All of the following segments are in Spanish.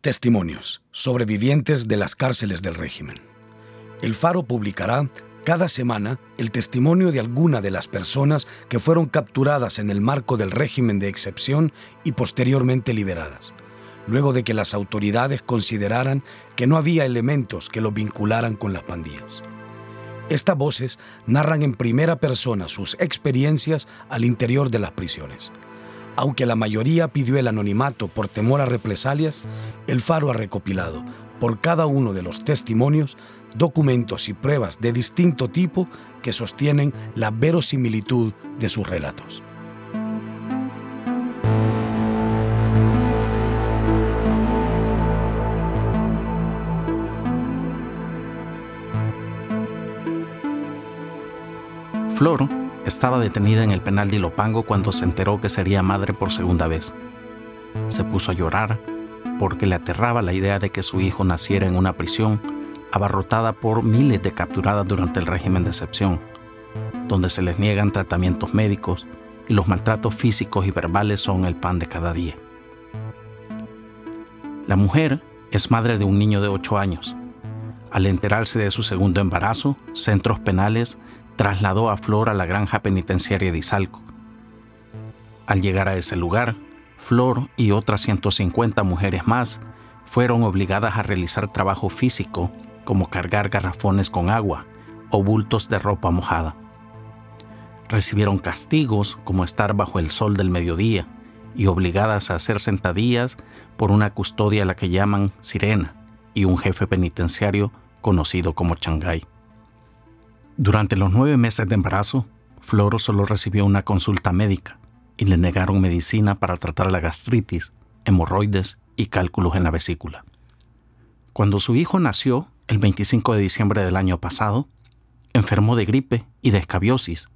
Testimonios, sobrevivientes de las cárceles del régimen. El Faro publicará cada semana el testimonio de alguna de las personas que fueron capturadas en el marco del régimen de excepción y posteriormente liberadas, luego de que las autoridades consideraran que no había elementos que los vincularan con las pandillas. Estas voces narran en primera persona sus experiencias al interior de las prisiones. Aunque la mayoría pidió el anonimato por temor a represalias, el Faro ha recopilado, por cada uno de los testimonios, documentos y pruebas de distinto tipo que sostienen la verosimilitud de sus relatos. Flor estaba detenida en el penal de Ilopango cuando se enteró que sería madre por segunda vez. Se puso a llorar porque le aterraba la idea de que su hijo naciera en una prisión abarrotada por miles de capturadas durante el régimen de excepción, donde se les niegan tratamientos médicos y los maltratos físicos y verbales son el pan de cada día. La mujer es madre de un niño de 8 años. Al enterarse de su segundo embarazo, centros penales trasladó a Flor a la granja penitenciaria de Izalco. Al llegar a ese lugar, Flor y otras 150 mujeres más fueron obligadas a realizar trabajo físico como cargar garrafones con agua o bultos de ropa mojada. Recibieron castigos como estar bajo el sol del mediodía y obligadas a hacer sentadillas por una custodia a la que llaman sirena y un jefe penitenciario conocido como Changay. Durante los nueve meses de embarazo, Floro solo recibió una consulta médica y le negaron medicina para tratar la gastritis, hemorroides y cálculos en la vesícula. Cuando su hijo nació, el 25 de diciembre del año pasado, enfermó de gripe y de escabiosis,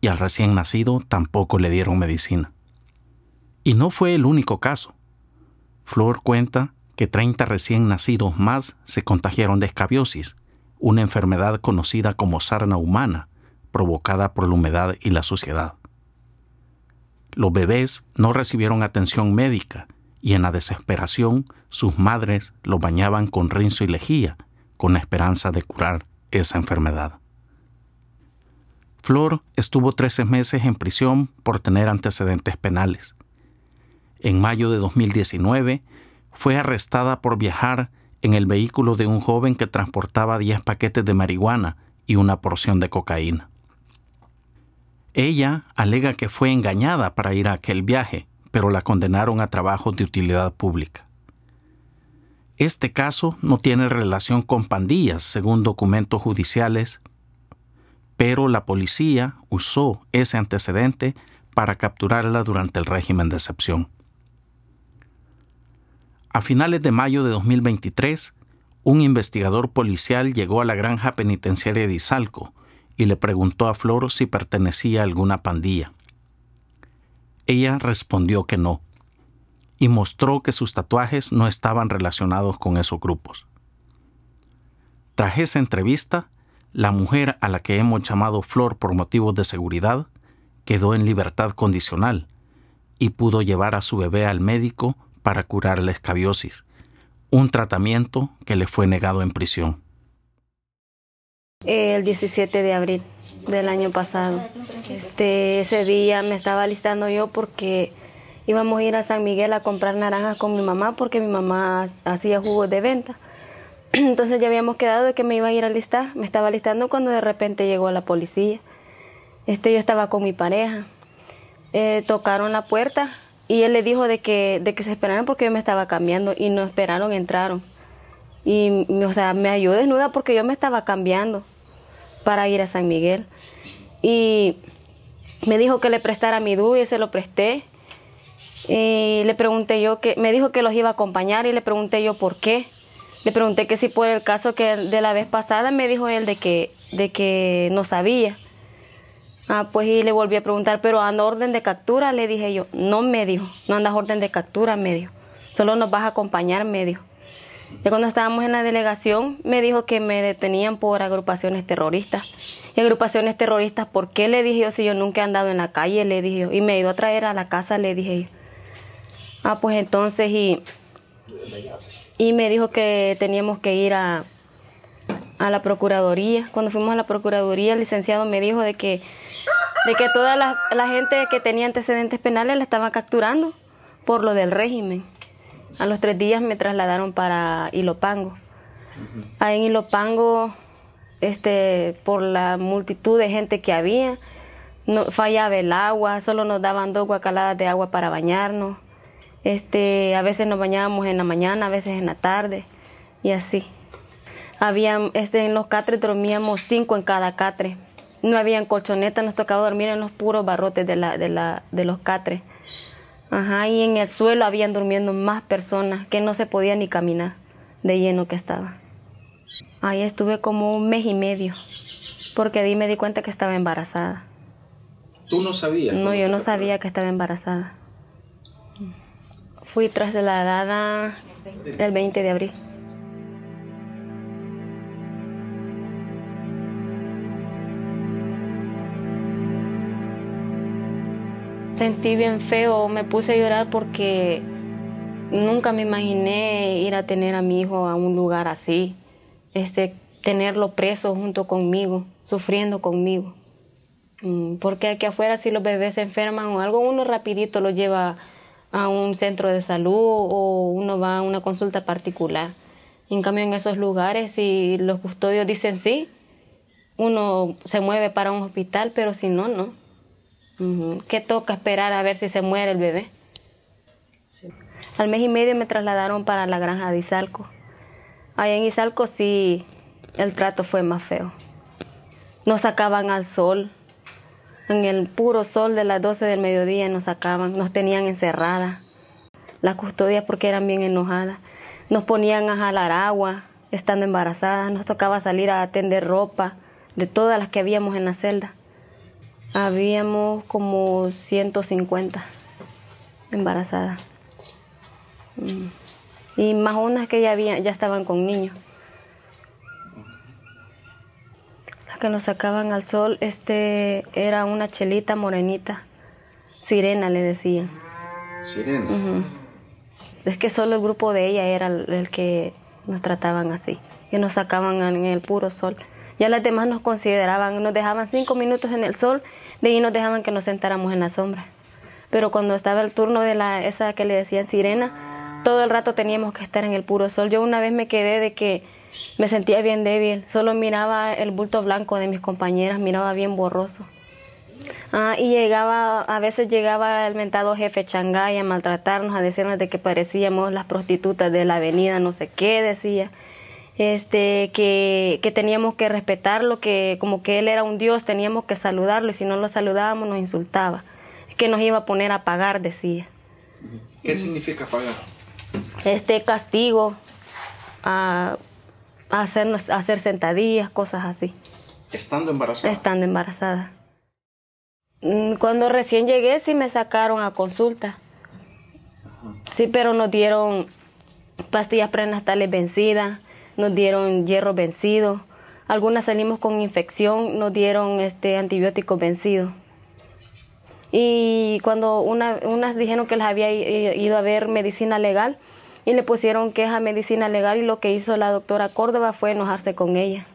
y al recién nacido tampoco le dieron medicina. Y no fue el único caso. Flor cuenta que 30 recién nacidos más se contagiaron de escabiosis una enfermedad conocida como sarna humana, provocada por la humedad y la suciedad. Los bebés no recibieron atención médica y en la desesperación sus madres los bañaban con rinzo y lejía, con la esperanza de curar esa enfermedad. Flor estuvo 13 meses en prisión por tener antecedentes penales. En mayo de 2019 fue arrestada por viajar en el vehículo de un joven que transportaba 10 paquetes de marihuana y una porción de cocaína. Ella alega que fue engañada para ir a aquel viaje, pero la condenaron a trabajo de utilidad pública. Este caso no tiene relación con pandillas, según documentos judiciales, pero la policía usó ese antecedente para capturarla durante el régimen de excepción. A finales de mayo de 2023, un investigador policial llegó a la granja penitenciaria de Izalco y le preguntó a Flor si pertenecía a alguna pandilla. Ella respondió que no, y mostró que sus tatuajes no estaban relacionados con esos grupos. Tras esa entrevista, la mujer a la que hemos llamado Flor por motivos de seguridad quedó en libertad condicional y pudo llevar a su bebé al médico para curar la escabiosis, un tratamiento que le fue negado en prisión. El 17 de abril del año pasado. Este, ese día me estaba listando yo porque íbamos a ir a San Miguel a comprar naranjas con mi mamá porque mi mamá hacía jugos de venta. Entonces ya habíamos quedado de que me iba a ir a listar. Me estaba listando cuando de repente llegó la policía. Este, yo estaba con mi pareja. Eh, tocaron la puerta y él le dijo de que, de que se esperaran porque yo me estaba cambiando y no esperaron, entraron. Y, o sea, me ayudó desnuda porque yo me estaba cambiando para ir a San Miguel. Y me dijo que le prestara mi dúo y se lo presté. Y le pregunté yo que, me dijo que los iba a acompañar y le pregunté yo por qué. Le pregunté que si por el caso que de la vez pasada me dijo él de que, de que no sabía. Ah, pues y le volví a preguntar, pero anda orden de captura, le dije yo. No me dijo, no andas orden de captura, me dijo. Solo nos vas a acompañar, me dijo. Y cuando estábamos en la delegación, me dijo que me detenían por agrupaciones terroristas. Y agrupaciones terroristas, ¿por qué? Le dije yo, si yo nunca he andado en la calle, le dije yo. Y me he ido a traer a la casa, le dije yo. Ah, pues entonces, y y me dijo que teníamos que ir a, a la Procuraduría. Cuando fuimos a la Procuraduría, el licenciado me dijo de que, de que toda la, la gente que tenía antecedentes penales la estaban capturando por lo del régimen. A los tres días me trasladaron para Ilopango. Ahí en Ilopango, este, por la multitud de gente que había, no, fallaba el agua, solo nos daban dos guacaladas de agua para bañarnos. Este, a veces nos bañábamos en la mañana, a veces en la tarde, y así. Había, este, en los catres dormíamos cinco en cada catre. No había colchonetas, nos tocaba dormir en los puros barrotes de, la, de, la, de los catres. Ajá, y en el suelo habían durmiendo más personas que no se podía ni caminar de lleno que estaba. Ahí estuve como un mes y medio, porque ahí me di cuenta que estaba embarazada. ¿Tú no sabías? No, yo no sabía que estaba embarazada. Fui trasladada el 20 de abril. Sentí bien feo, me puse a llorar porque nunca me imaginé ir a tener a mi hijo a un lugar así, este, tenerlo preso junto conmigo, sufriendo conmigo. Mm, porque aquí afuera si los bebés se enferman o algo, uno rapidito lo lleva a un centro de salud o uno va a una consulta particular. En cambio en esos lugares si los custodios dicen sí, uno se mueve para un hospital, pero si no, no. ¿Qué toca esperar a ver si se muere el bebé? Al mes y medio me trasladaron para la granja de Izalco. Allá en Izalco sí, el trato fue más feo. Nos sacaban al sol, en el puro sol de las 12 del mediodía nos sacaban, nos tenían encerradas. Las custodias porque eran bien enojadas. Nos ponían a jalar agua, estando embarazadas, nos tocaba salir a atender ropa de todas las que habíamos en la celda. Habíamos como 150 embarazadas. Mm. Y más unas que ya, había, ya estaban con niños. Las que nos sacaban al sol, este era una chelita morenita. Sirena le decían. Sirena. Es que solo el grupo de ella era el, que nos trataban así, que nos sacaban en el puro sol. Ya las demás nos consideraban, nos dejaban cinco minutos en el sol, de ahí nos dejaban que nos sentáramos en la sombra. Pero cuando estaba el turno de la esa que le decían sirena, todo el rato teníamos que estar en el puro sol. Yo una vez me quedé de que me sentía bien débil, solo miraba el bulto blanco de mis compañeras, miraba bien borroso. Ah, y llegaba, a veces llegaba el mentado jefe Changay a maltratarnos, a decirnos de que parecíamos las prostitutas de la avenida, no sé qué decía este, que, que teníamos que respetarlo, que como que él era un dios, teníamos que saludarlo y si no lo saludábamos nos insultaba, que nos iba a poner a pagar, decía. ¿Qué significa pagar? Este castigo, a, a, hacernos, hacer sentadillas, cosas así. ¿Estando embarazada? Estando embarazada. Mm, cuando recién llegué sí me sacaron a consulta. Sí, pero nos dieron pastillas prenatales vencidas, nos dieron hierro vencido, algunas salimos con infección, nos dieron este antibiótico vencido. Y cuando una, unas dijeron que les había ido a ver medicina legal y le pusieron queja a medicina legal y lo que hizo la doctora Córdoba fue enojarse con ella.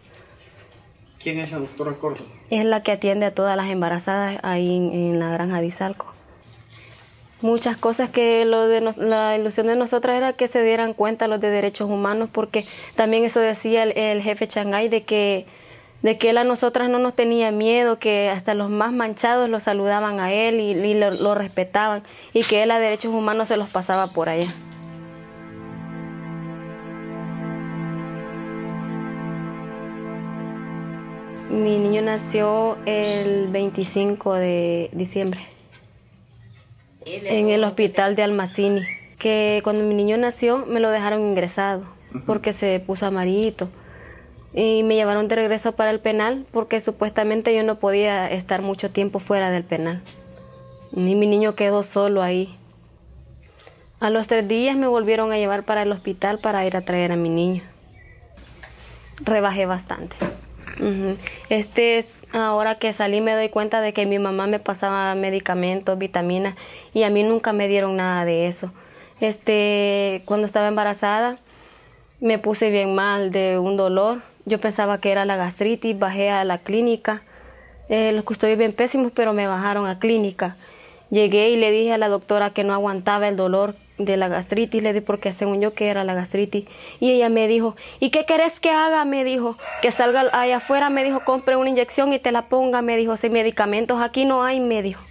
¿Quién es la doctora Córdoba? Es la que atiende a todas las embarazadas ahí en, la granja de Izalco muchas cosas que lo de la ilusión de nosotras era que se dieran cuenta los de derechos humanos, porque también eso decía el, jefe Changay de que de que él a nosotras no nos tenía miedo, que hasta los más manchados lo saludaban a él y, lo, respetaban, y que él a derechos humanos se los pasaba por allá. Mi niño nació el 25 de diciembre en el hospital de Almacini, que cuando mi niño nació me lo dejaron ingresado porque se puso amarillito y me llevaron de regreso para el penal porque supuestamente yo no podía estar mucho tiempo fuera del penal. Y mi niño quedó solo ahí. A los tres días me volvieron a llevar para el hospital para ir a traer a mi niño. Rebajé bastante. Este es ahora que salí me doy cuenta de que mi mamá me pasaba medicamentos, vitaminas y a mí nunca me dieron nada de eso. Este, cuando estaba embarazada, me puse bien mal de un dolor. Yo pensaba que era la gastritis, bajé a la clínica. Eh, los custodios bien pésimos, pero me bajaron a clínica. Llegué y le dije a la doctora que no aguantaba el dolor de la gastritis, le dije porque según yo que era la gastritis. Y ella me dijo, ¿y qué querés que haga? Me dijo, que salga allá afuera, me dijo, compre una inyección y te la ponga, me dijo, si medicamentos aquí no hay, me dijo.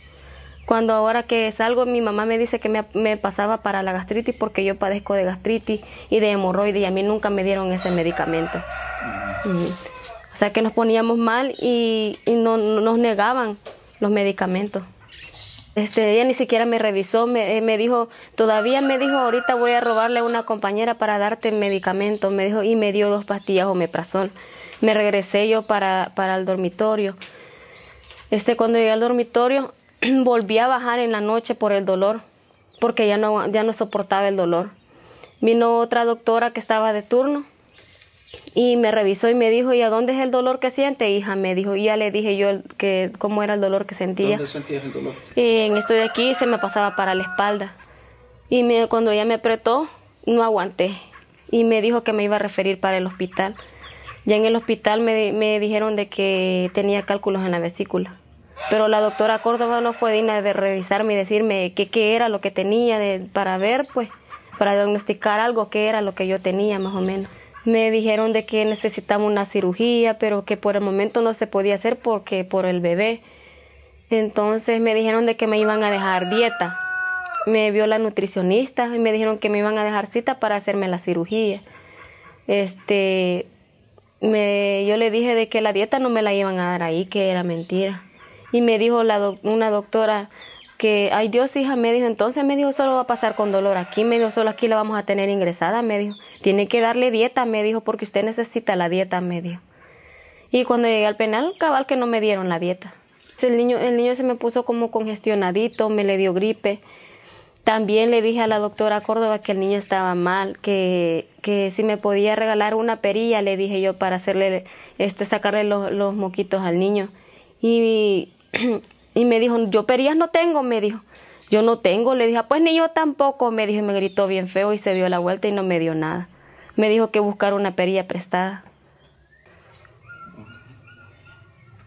Cuando ahora que salgo, mi mamá me dice que me, pasaba para la gastritis porque yo padezco de gastritis y de hemorroides y a mí nunca me dieron ese medicamento. O sea que nos poníamos mal y, no, nos negaban los medicamentos. Este, ella ni siquiera me revisó, me, eh, me, dijo, todavía me dijo, ahorita voy a robarle a una compañera para darte medicamento, me dijo, y me dio dos pastillas omeprazol. Me regresé yo para, para el dormitorio. Este, cuando llegué al dormitorio, volví a bajar en la noche por el dolor, porque ya no, ya no soportaba el dolor. Vino otra doctora que estaba de turno y me revisó y me dijo, ¿y a dónde es el dolor que siente, hija? Me dijo, y ya le dije yo que cómo era el dolor que sentía. ¿Dónde sentías el dolor? Y en esto de aquí se me pasaba para la espalda. Y me, cuando ella me apretó, no aguanté. Y me dijo que me iba a referir para el hospital. Ya en el hospital me, me dijeron de que tenía cálculos en la vesícula. Pero la doctora Córdoba no fue digna de revisarme y decirme qué era lo que tenía de, para ver, pues, para diagnosticar algo, qué era lo que yo tenía más o menos. Me dijeron de que necesitaba una cirugía, pero que por el momento no se podía hacer porque por el bebé. Entonces me dijeron de que me iban a dejar dieta. Me vio la nutricionista y me dijeron que me iban a dejar cita para hacerme la cirugía. Este, me, yo le dije de que la dieta no me la iban a dar ahí, que era mentira. Y me dijo la una doctora que, ay Dios, hija, me dijo, entonces me dijo, solo va a pasar con dolor aquí, me dijo, solo aquí la vamos a tener ingresada, me dijo. Tiene que darle dieta, me dijo, porque usted necesita la dieta, me dijo. Y cuando llegué al penal, cabal que no me dieron la dieta. El niño, el niño se me puso como congestionadito, me le dio gripe. También le dije a la doctora Córdoba que el niño estaba mal, que, que si me podía regalar una perilla, le dije yo, para hacerle, este, sacarle los, los moquitos al niño. Y, y me dijo, yo perillas no tengo, me dijo. Yo no tengo, le dije, ah, pues ni yo tampoco, me dijo y me gritó bien feo y se dio la vuelta y no me dio nada. Me dijo que buscar una perilla prestada.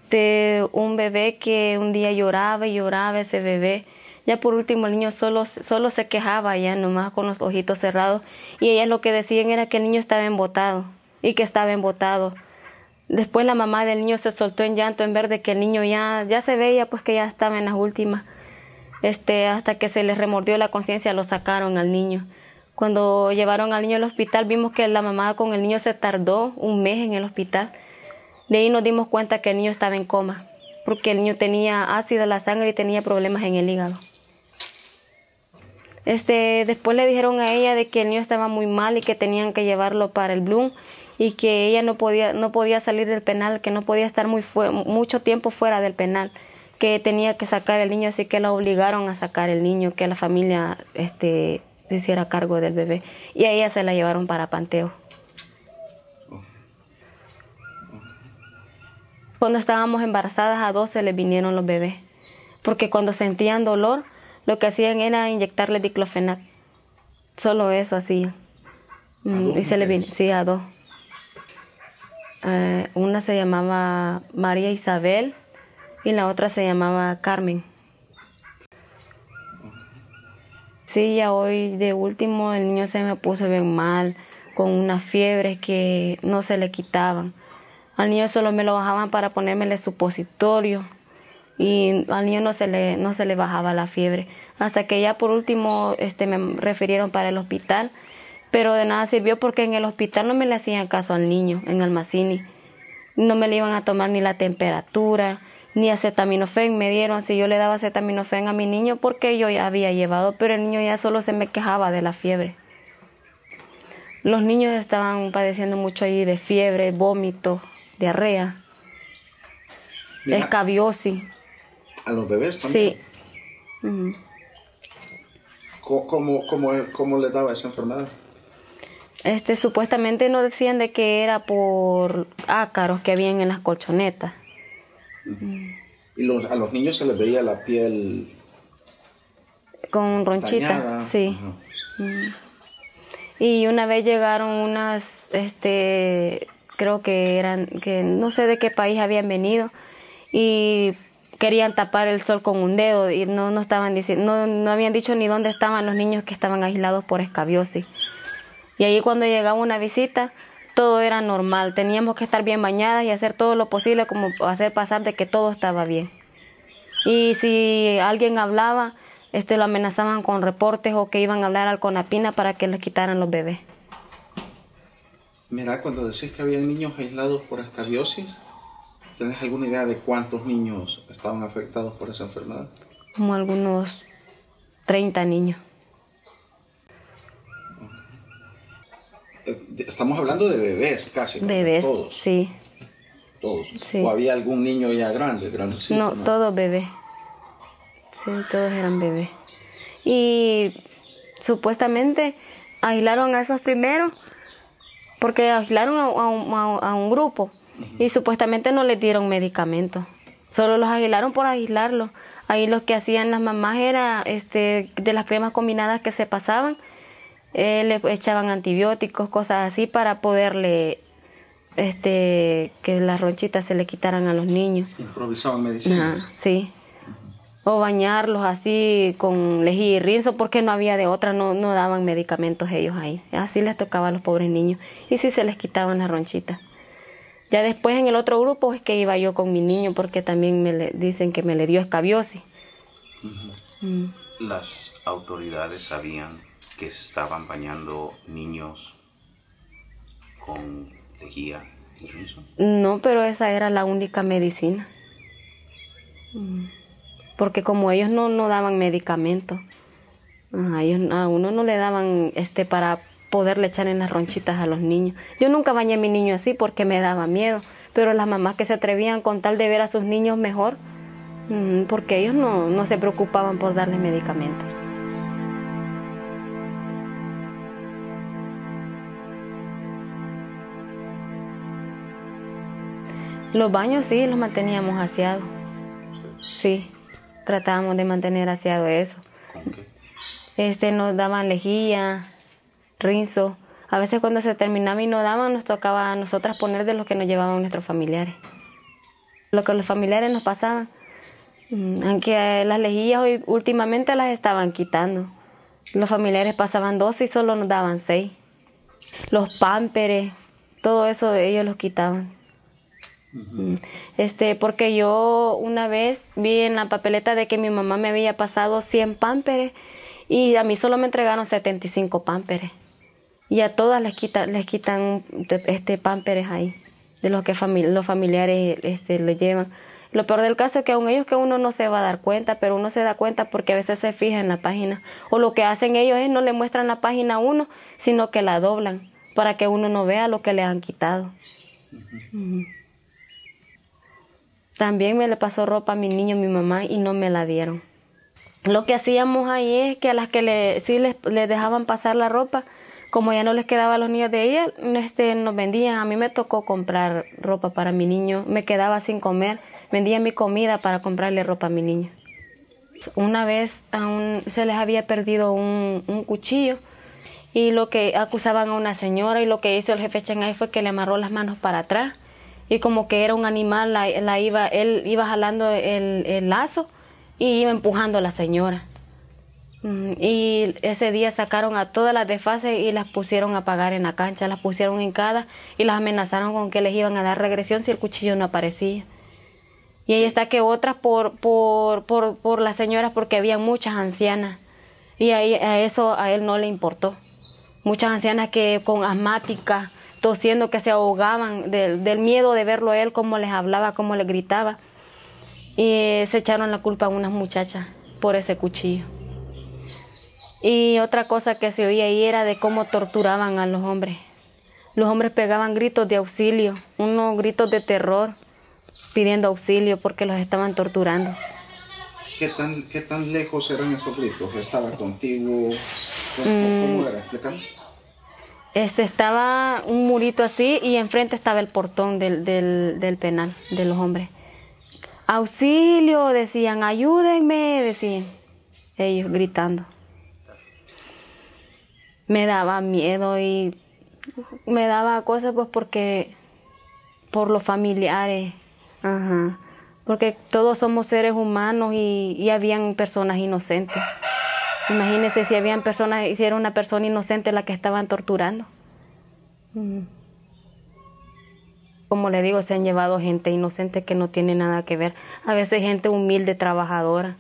De un bebé que un día lloraba y lloraba ese bebé. Ya por último el niño solo, solo se quejaba ya nomás con los ojitos cerrados y ellas lo que decían era que el niño estaba embotado y que estaba embotado. Después la mamá del niño se soltó en llanto en ver de que el niño ya, ya se veía pues que ya estaba en las últimas este, hasta que se le remordió la conciencia, lo sacaron al niño. Cuando llevaron al niño al hospital, vimos que la mamá con el niño se tardó un mes en el hospital. De ahí nos dimos cuenta que el niño estaba en coma, porque el niño tenía ácido en la sangre y tenía problemas en el hígado. Este, después le dijeron a ella de que el niño estaba muy mal y que tenían que llevarlo para el Bloom y que ella no podía, no podía salir del penal, que no podía estar muy mucho tiempo fuera del penal que tenía que sacar el niño, así que la obligaron a sacar el niño, que la familia este, se hiciera cargo del bebé. Y a ella se la llevaron para Panteo. Cuando estábamos embarazadas a dos se les vinieron los bebés, porque cuando sentían dolor, lo que hacían era inyectarle diclofenac. Solo eso hacían. Mm, y se le vino, sí, a dos. Eh, una se llamaba María Isabel y la otra se llamaba Carmen. Sí, ya hoy de último el niño se me puso bien mal, con unas fiebres que no se le quitaban. Al niño solo me lo bajaban para ponérmele supositorio y al niño no se le, no se le bajaba la fiebre. Hasta que ya por último este, me refirieron para el hospital, pero de nada sirvió porque en el hospital no me le hacían caso al niño, en Almacini. No me le iban a tomar ni la temperatura, ni acetaminofén me dieron si yo le daba acetaminofén a mi niño porque yo ya había llevado, pero el niño ya solo se me quejaba de la fiebre. Los niños estaban padeciendo mucho ahí de fiebre, vómito, diarrea, escabiosis. ¿A los bebés también? Sí. ¿Cómo, cómo, le daba esa enfermedad? Este, supuestamente no decían de que era por ácaros que habían en las colchonetas. Y los, a los niños se les veía la piel con ronchita, sí. Mm. Y una vez llegaron unas, este, creo que eran, que no sé de qué país habían venido y querían tapar el sol con un dedo y no, no estaban diciendo, no, no habían dicho ni dónde estaban los niños que estaban aislados por escabiosis. Y ahí cuando llegaba una visita, todo era normal. Teníamos que estar bien bañadas y hacer todo lo posible como hacer pasar de que todo estaba bien. Y si alguien hablaba, este, lo amenazaban con reportes o que iban a hablar al Conapina para que les quitaran los bebés. Mira, cuando decís que había niños aislados por escabiosis, ¿tenés alguna idea de cuántos niños estaban afectados por esa enfermedad? Como algunos 30 niños. Estamos hablando de bebés casi. ¿no? Bebés, Todos. sí. Todos. Sí. ¿O había algún niño ya grande, grandecito? no, todos bebés. Sí, todos eran bebés. Y supuestamente aislaron a esos primeros porque aislaron a, a un, a- a un grupo y supuestamente no les dieron medicamentos. Solo los aislaron por aislarlos. Ahí lo que hacían las mamás era este, de las cremas combinadas que se pasaban, eh, le echaban antibióticos, cosas así para poderle este que las ronchitas se le quitaran a los niños. Improvisaban medicina. Ajá, sí. O bañarlos así con lejía y rinzo porque no había de otra, no, no daban medicamentos ellos ahí. Así les tocaba a los pobres niños. Y sí se les quitaban las ronchitas. Ya después en el otro grupo es que iba yo con mi niño porque también me le, dicen que me le dio escabiosis. Mm. Las autoridades sabían que estaban bañando niños con lejía y rinzo. No, pero esa era la única medicina. Porque como ellos no, no daban medicamentos, a uno no le daban este para poderle echar en las ronchitas a los niños. Yo nunca bañé a mi niño así porque me daba miedo, pero las mamás que se atrevían con tal de ver a sus niños mejor, mm, porque ellos no, no se preocupaban por darles medicamentos. Los baños sí, los manteníamos aseados. Sí, tratábamos de mantener aseado eso. ¿Con qué? Este, nos daban lejía, rinzo. A veces cuando se terminaba y no daban, nos tocaba a nosotras poner de lo que nos llevaban nuestros familiares. Lo que los familiares nos pasaban. Mm, Aunque las lejillas hoy últimamente las estaban quitando. Los familiares pasaban 12 y solo nos daban 6. Los pámperes, todo eso ellos los quitaban. Este, porque yo una vez vi en la papeleta de que mi mamá me había pasado 100 pámperes y a mí solo me entregaron 75 pámperes. Y a todas les quitan, les quitan este pámperes ahí, de los que los familiares este, lo llevan. Lo peor del caso es que aún ellos que uno no se va a dar cuenta, pero uno se da cuenta porque a veces se fija en la página. O lo que hacen ellos es no le muestran la página a uno, sino que la doblan para que uno no vea lo que le han quitado. También me le pasó ropa a mi niño, mi mamá, y no me la dieron. Lo que hacíamos ahí es que a las que le, sí les, dejaban pasar la ropa, como ya no les quedaba a los niños de ella, este, nos vendían. A mí me tocó comprar ropa para mi niño. Me quedaba sin comer. Vendía mi comida para comprarle ropa a mi niño. Una vez a se les había perdido un, un cuchillo y lo que acusaban a una señora y lo que hizo el jefe Changay fue que le amarró las manos para atrás y como que era un animal, la, iba, él iba jalando el, lazo y iba empujando a la señora. Mm, Y ese día sacaron a todas las desfases y las pusieron a pagar en la cancha, las pusieron hincadas y las amenazaron con que les iban a dar regresión si el cuchillo no aparecía. Y ahí está que otras por, por, por, por las señoras porque había muchas ancianas y ahí, a eso a él no le importó. Muchas ancianas que con asmática, tosiendo, que se ahogaban del, del miedo de verlo a él, cómo les hablaba, cómo les gritaba. Y se echaron la culpa a unas muchachas por ese cuchillo. Y otra cosa que se oía ahí era de cómo torturaban a los hombres. Los hombres pegaban gritos de auxilio, unos gritos de terror, pidiendo auxilio porque los estaban torturando. ¿Qué tan, ¿Qué tan lejos eran esos gritos? ¿Estaba contigo? ¿Cómo, Mm. cómo era? Explícame. Este estaba un murito así y enfrente estaba el portón del, del, penal de los hombres. Auxilio, decían, ayúdenme, decían ellos gritando. me daba miedo y me daba cosas pues porque por los familiares, Ajá. porque todos somos seres humanos y, y habían personas inocentes. Imagínense si habían personas, si era una persona inocente la que estaban torturando. Como le digo, se han llevado gente inocente que no tiene nada que ver. A veces gente humilde, trabajadora,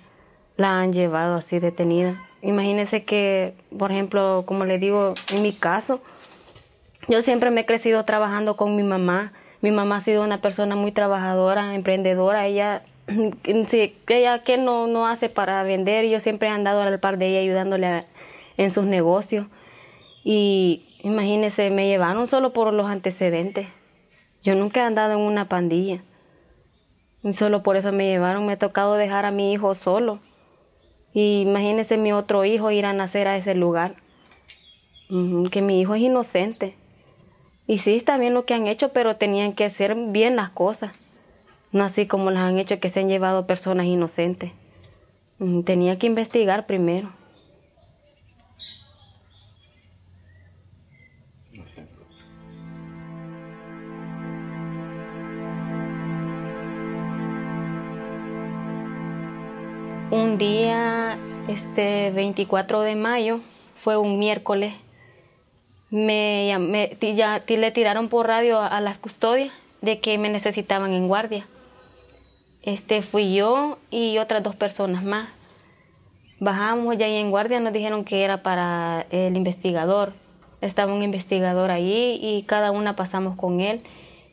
la han llevado así detenida. Imagínense que, por ejemplo, como le digo, en mi caso, yo siempre me he crecido trabajando con mi mamá. Mi mamá ha sido una persona muy trabajadora, emprendedora. Ella sí, ella qué no, no hace para vender, yo siempre he andado al par de ella ayudándole en sus negocios. Y imagínese, me llevaron solo por los antecedentes. Yo nunca he andado en una pandilla. Y solo por eso me llevaron, me ha tocado dejar a mi hijo solo. Y imagínese mi otro hijo ir a nacer a ese lugar. que mi hijo es inocente. Y sí, está bien lo que han hecho, pero tenían que hacer bien las cosas no así como las han hecho que se han llevado personas inocentes. Mm, tenía que investigar primero. Un día, este 24 de mayo, fue un miércoles, me, ya, le tiraron por radio a, a las custodias de que me necesitaban en guardia. Este fui yo y otras dos personas más. Bajamos ya ahí en guardia, nos dijeron que era para el investigador. Estaba un investigador ahí y cada una pasamos con él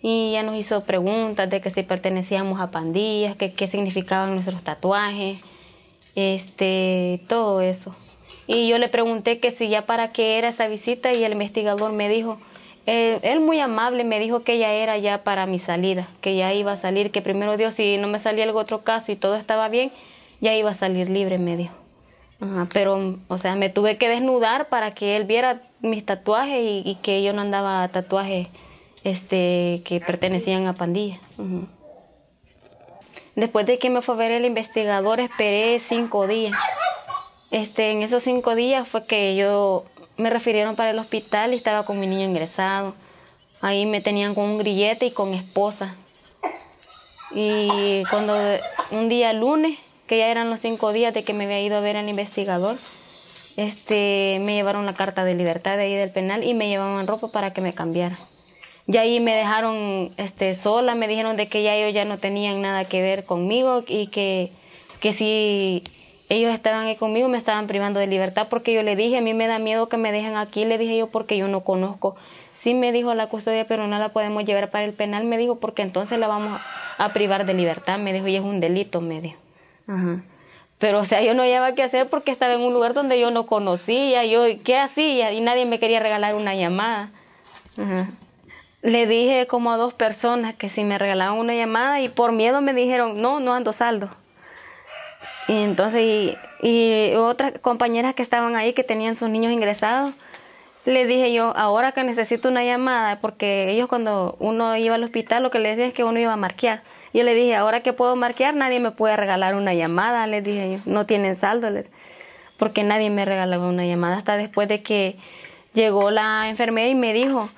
y ya nos hizo preguntas de que si pertenecíamos a pandillas, que qué significaban nuestros tatuajes, este, todo eso. Y yo le pregunté que si ya para qué era esa visita y el investigador me dijo, eh, él muy amable me dijo que ya era ya para mi salida, que ya iba a salir, que primero Dios, si no me salía algún otro caso y todo estaba bien, ya iba a salir libre, me dijo. pero, o sea, me tuve que desnudar para que él viera mis tatuajes y, que yo no andaba tatuajes este, que pertenecían a pandilla. Después de que me fue a ver el investigador, esperé cinco días. Este, en esos cinco días fue que yo me refirieron para el hospital y estaba con mi niño ingresado. Ahí me tenían con un grillete y con esposa. Y cuando un día lunes, que ya eran los cinco días de que me había ido a ver al investigador, este, me llevaron la carta de libertad de ahí del penal y me llevaban ropa para que me cambiara. Y ahí me dejaron este, sola, me dijeron de que ya ellos ya no tenían nada que ver conmigo y que, que si ellos estaban ahí conmigo, me estaban privando de libertad porque yo le dije, a mí me da miedo que me dejen aquí, le dije yo porque yo no conozco. Sí me dijo la custodia, pero no la podemos llevar para el penal, me dijo, porque entonces la vamos a privar de libertad, me dijo, y es un delito, me dijo. Pero, o sea, yo no llevaba qué hacer porque estaba en un lugar donde yo no conocía, yo, ¿qué hacía? Y nadie me quería regalar una llamada. Le dije como a dos personas que si me regalaban una llamada y por miedo me dijeron, no, no ando saldo. Y entonces, y, otras compañeras que estaban ahí que tenían sus niños ingresados, le dije yo, ahora que necesito una llamada, porque ellos cuando uno iba al hospital lo que le decían es que uno iba a marquear. Yo le dije, ahora que puedo marquear, nadie me puede regalar una llamada, les dije yo, no tienen saldo, porque nadie me regalaba una llamada hasta después de que llegó la enfermera y me dijo,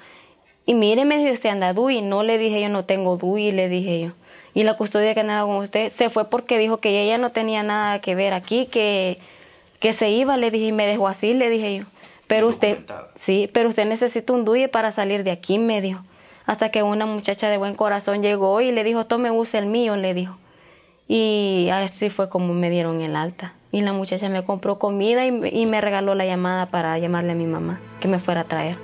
y mire, me usted anda DUI, no le dije yo, no tengo DUI, le dije yo y la custodia que andaba con usted se fue porque dijo que ella no tenía nada que ver aquí, que, que se iba, le dije, y me dejó así, le dije yo. Pero usted, sí, pero usted necesita un DUI para salir de aquí, me dijo. Hasta que una muchacha de buen corazón llegó y le dijo, tome, use el mío, le dijo. Y así fue como me dieron el alta. Y la muchacha me compró comida y, y me regaló la llamada para llamarle a mi mamá, que me fuera a traer.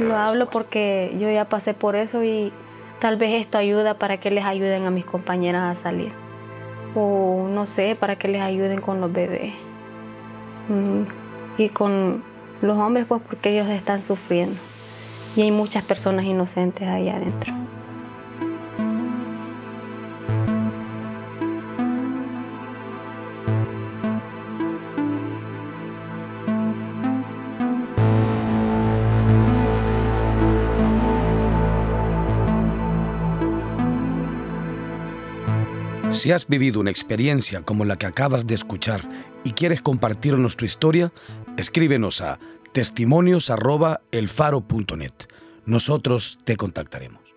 Lo hablo porque yo ya pasé por eso y tal vez esto ayuda para que les ayuden a mis compañeras a salir. O no sé, para que les ayuden con los bebés. Mm, y con los hombres, pues porque ellos están sufriendo. Y hay muchas personas inocentes ahí adentro. Si has vivido una experiencia como la que acabas de escuchar y quieres compartirnos tu historia, escríbenos a testimonios@elfaro.net. Nosotros te contactaremos.